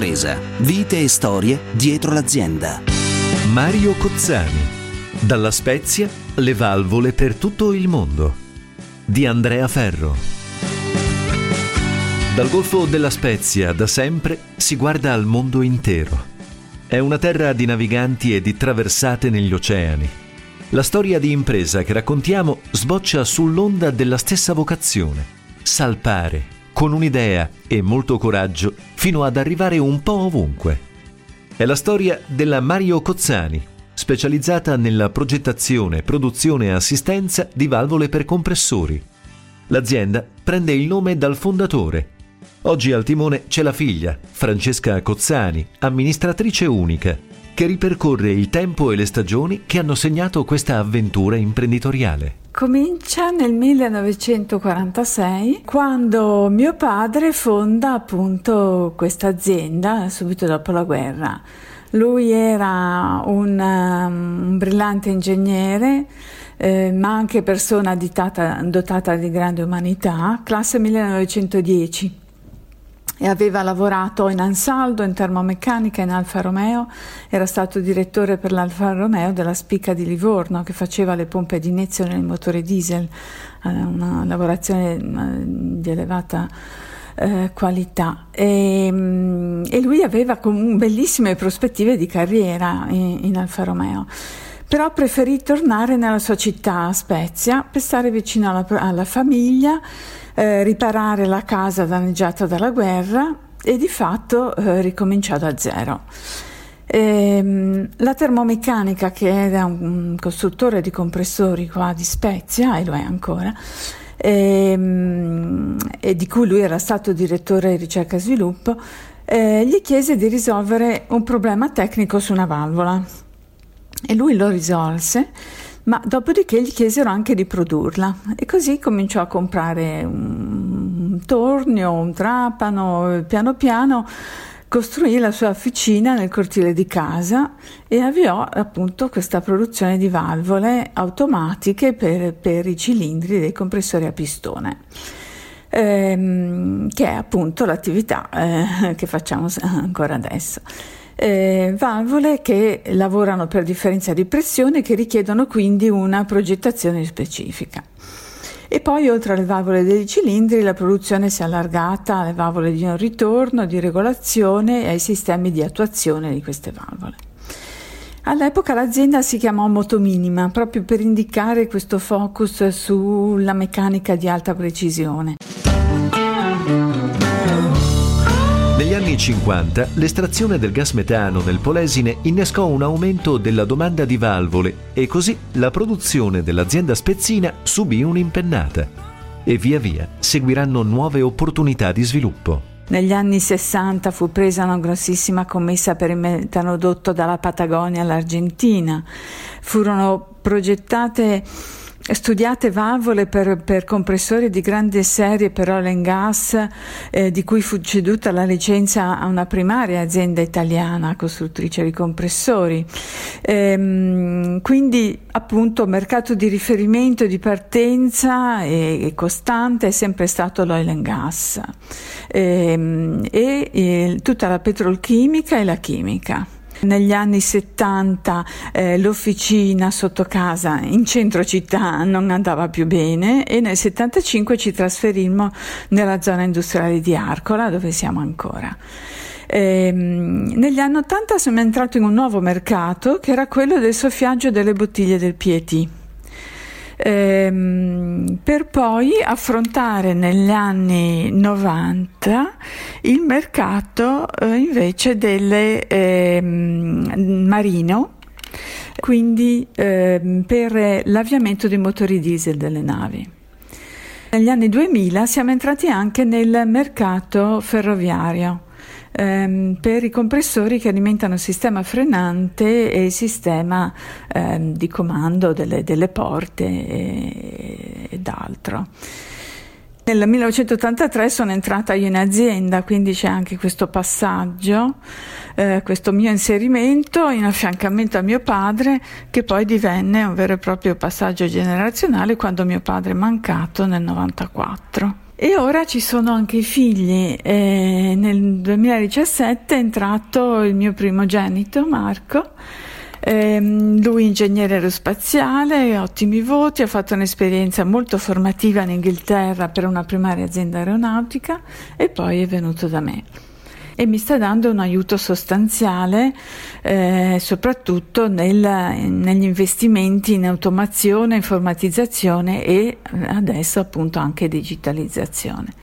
impresa. Vite e storie dietro l'azienda. Mario Cozzani. Dalla Spezia, le valvole per tutto il mondo. Di Andrea Ferro. Dal Golfo della Spezia, da sempre, si guarda al mondo intero. È una terra di naviganti e di traversate negli oceani. La storia di impresa che raccontiamo sboccia sull'onda della stessa vocazione, salpare, con un'idea e molto coraggio, fino ad arrivare un po' ovunque. È la storia della Mario Cozzani, specializzata nella progettazione, produzione e assistenza di valvole per compressori. L'azienda prende il nome dal fondatore. Oggi al timone c'è la figlia, Francesca Cozzani, amministratrice unica, che ripercorre il tempo e le stagioni che hanno segnato questa avventura imprenditoriale. Comincia nel 1946 quando mio padre fonda appunto questa azienda subito dopo la guerra. Lui era un, um, un brillante ingegnere, eh, ma anche persona ditata, dotata di grande umanità, classe 1910 e aveva lavorato in Ansaldo, in termomeccanica, in Alfa Romeo, era stato direttore per l'Alfa Romeo della Spica di Livorno che faceva le pompe di iniezione nei motori diesel, eh, una lavorazione di elevata eh, qualità. E, mm, e, lui aveva bellissime prospettive di carriera in, in Alfa Romeo però preferì tornare nella sua città a Spezia per stare vicino alla, alla famiglia, eh, riparare la casa danneggiata dalla guerra e di fatto eh, ricominciò da zero. E, ehm, la termomeccanica, che era un costruttore di compressori qua di Spezia, e lo è ancora, e, ehm, e di cui lui era stato direttore di ricerca e sviluppo, eh, gli chiese di risolvere un problema tecnico su una valvola e lui lo risolse, ma dopodiché gli chiesero anche di produrla e così cominciò a comprare un tornio, un trapano, piano piano costruì la sua officina nel cortile di casa e avviò appunto questa produzione di valvole automatiche per, per i cilindri dei compressori a pistone. Ehm, che è appunto l'attività eh, che facciamo ancora adesso. Eh, valvole che lavorano per differenza di pressione che richiedono quindi una progettazione specifica. E poi oltre alle valvole dei cilindri la produzione si è allargata alle valvole di non ritorno, di regolazione e ai sistemi di attuazione di queste valvole. All'epoca l'azienda si chiamò Motominima proprio per indicare questo focus sulla meccanica di alta precisione. Anni 50 l'estrazione del gas metano nel Polesine innescò un aumento della domanda di valvole e così la produzione dell'azienda spezzina subì un'impennata. E via via seguiranno nuove opportunità di sviluppo. Negli anni 60 fu presa una grossissima commessa per il metanodotto dalla Patagonia all'Argentina. Furono progettate studiate valvole per, per, compressori di grande serie per oil and gas, eh, di cui fu ceduta la licenza a una primaria azienda italiana costruttrice di compressori. Ehm, quindi appunto mercato di riferimento di partenza e, e costante è sempre stato l'oil and gas ehm, e, e tutta la petrolchimica e la chimica. Negli anni 70 eh, l'officina sotto casa in centro città non andava più bene e nel 75 ci trasferimmo nella zona industriale di Arcola dove siamo ancora. Ehm, negli anni 80 siamo entrati in un nuovo mercato che era quello del soffiaggio delle bottiglie del Pieti ehm, per poi affrontare negli anni 90 il mercato eh, invece delle ehm, marino quindi ehm, per l'avviamento dei motori diesel delle navi. Negli anni 2000 siamo entrati anche nel mercato ferroviario ehm, per i compressori che alimentano il sistema frenante e il sistema ehm, di comando delle, delle porte e, ed altro. Nel 1983 sono entrata io in azienda, quindi c'è anche questo passaggio, eh, questo mio inserimento in affiancamento a mio padre, che poi divenne un vero e proprio passaggio generazionale quando mio padre è mancato nel 1994. E ora ci sono anche i figli. E nel 2017 è entrato il mio primogenito Marco. Ehm, lui ingegnere aerospaziale, ottimi voti, ha fatto un'esperienza molto formativa in Inghilterra per una primaria azienda aeronautica e poi è venuto da me e mi sta dando un aiuto sostanziale eh, soprattutto nel, negli investimenti in automazione, informatizzazione e adesso appunto anche digitalizzazione.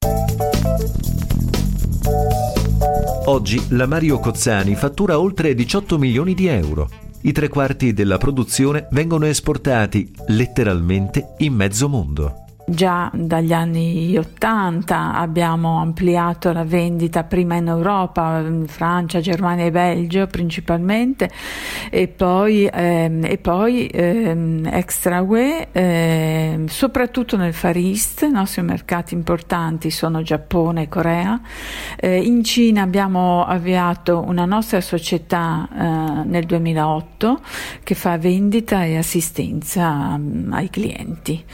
Oggi la Mario Cozzani fattura oltre 18 milioni di euro. I tre quarti della produzione vengono esportati letteralmente in mezzo mondo. Già dagli anni 80 abbiamo ampliato la vendita prima in Europa, in Francia, Germania e Belgio principalmente e poi, ehm, e poi ehm, extra UE, ehm, soprattutto nel Far East, i nostri mercati importanti sono Giappone e Corea. Eh, in Cina abbiamo avviato una nostra società eh, nel 2008 che fa vendita e assistenza um, ai clienti.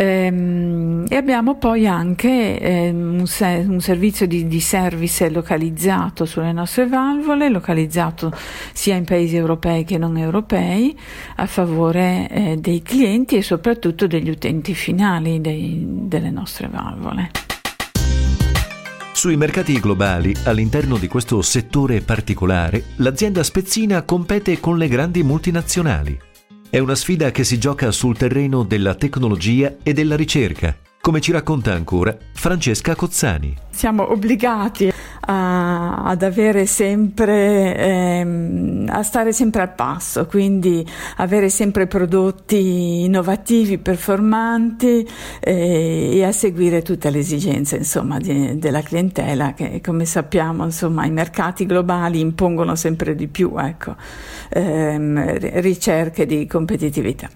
Ehm, e abbiamo poi anche ehm, un, se- un, servizio di, service localizzato sulle nostre valvole, localizzato sia in paesi europei che non europei, a favore eh, dei clienti e soprattutto degli utenti finali delle nostre valvole. Sui mercati globali, all'interno di questo settore particolare, l'azienda spezzina compete con le grandi multinazionali. È una sfida che si gioca sul terreno della tecnologia e della ricerca, come ci racconta ancora Francesca Cozzani. Siamo obbligati a, ad avere sempre, ehm, a stare sempre al passo, quindi avere sempre prodotti innovativi, performanti eh, e a seguire tutte le esigenze insomma, di, della clientela che come sappiamo insomma, i mercati globali impongono sempre di più ecco, ehm, ricerche di competitività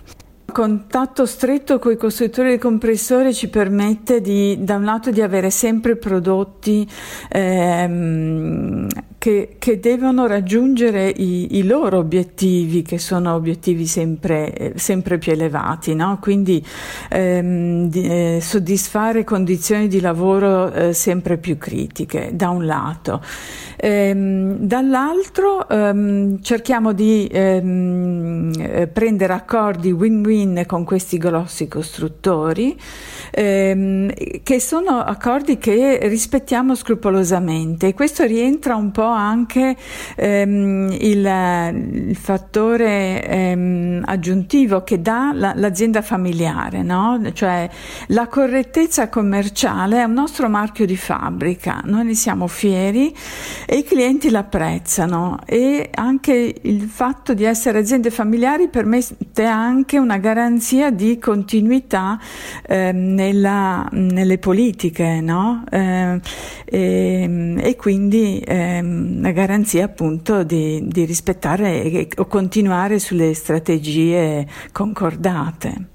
contatto stretto con i costruttori di compressori ci permette di, da un lato di avere sempre prodotti ehm, che, che, devono raggiungere i, i, loro obiettivi, che sono obiettivi sempre, sempre più elevati, no? quindi ehm, di, eh, soddisfare condizioni di lavoro eh, sempre più critiche, da un lato. Ehm, dall'altro ehm, cerchiamo di ehm, eh, prendere accordi win-win con questi grossi costruttori, ehm, che sono accordi che rispettiamo scrupolosamente. E questo rientra un po' anche ehm, il, il, fattore ehm, aggiuntivo che dà la, l'azienda familiare, no? cioè la correttezza commerciale è un nostro marchio di fabbrica, noi ne siamo fieri e i clienti l'apprezzano. E anche il fatto di essere aziende familiari permette anche una garanzia di continuità eh, nella, nelle politiche no? eh, e, e, quindi eh, una garanzia appunto di, di rispettare e, o continuare sulle strategie concordate.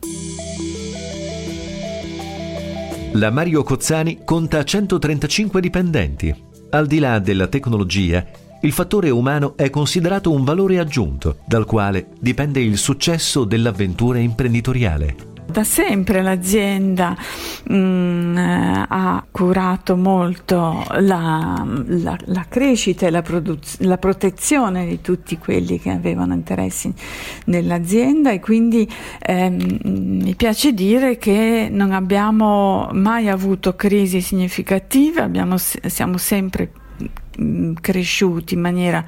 La Mario Cozzani conta 135 dipendenti al di là della tecnologia, il fattore umano è considerato un valore aggiunto dal quale dipende il successo dell'avventura imprenditoriale. Da sempre l'azienda mh, mm, ha curato molto la, la, la crescita e la, produz- la, protezione di tutti quelli che avevano interessi nell'azienda e quindi ehm, mi piace dire che non abbiamo mai avuto crisi significative, abbiamo, siamo sempre Mm, cresciuti in maniera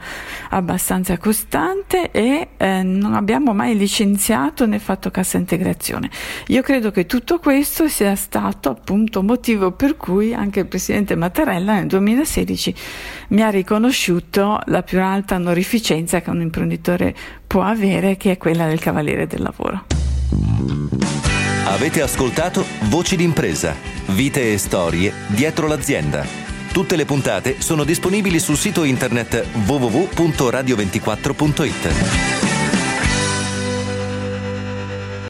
abbastanza costante e eh, non abbiamo mai licenziato né fatto cassa integrazione. Io credo che tutto questo sia stato appunto motivo per cui anche il presidente Mattarella nel 2016 mi ha riconosciuto la più alta onorificenza che un imprenditore può avere, che è quella del Cavaliere del Lavoro. Avete ascoltato Voci d'impresa, vite e storie dietro l'azienda Tutte le puntate sono disponibili sul sito internet www.radio24.it.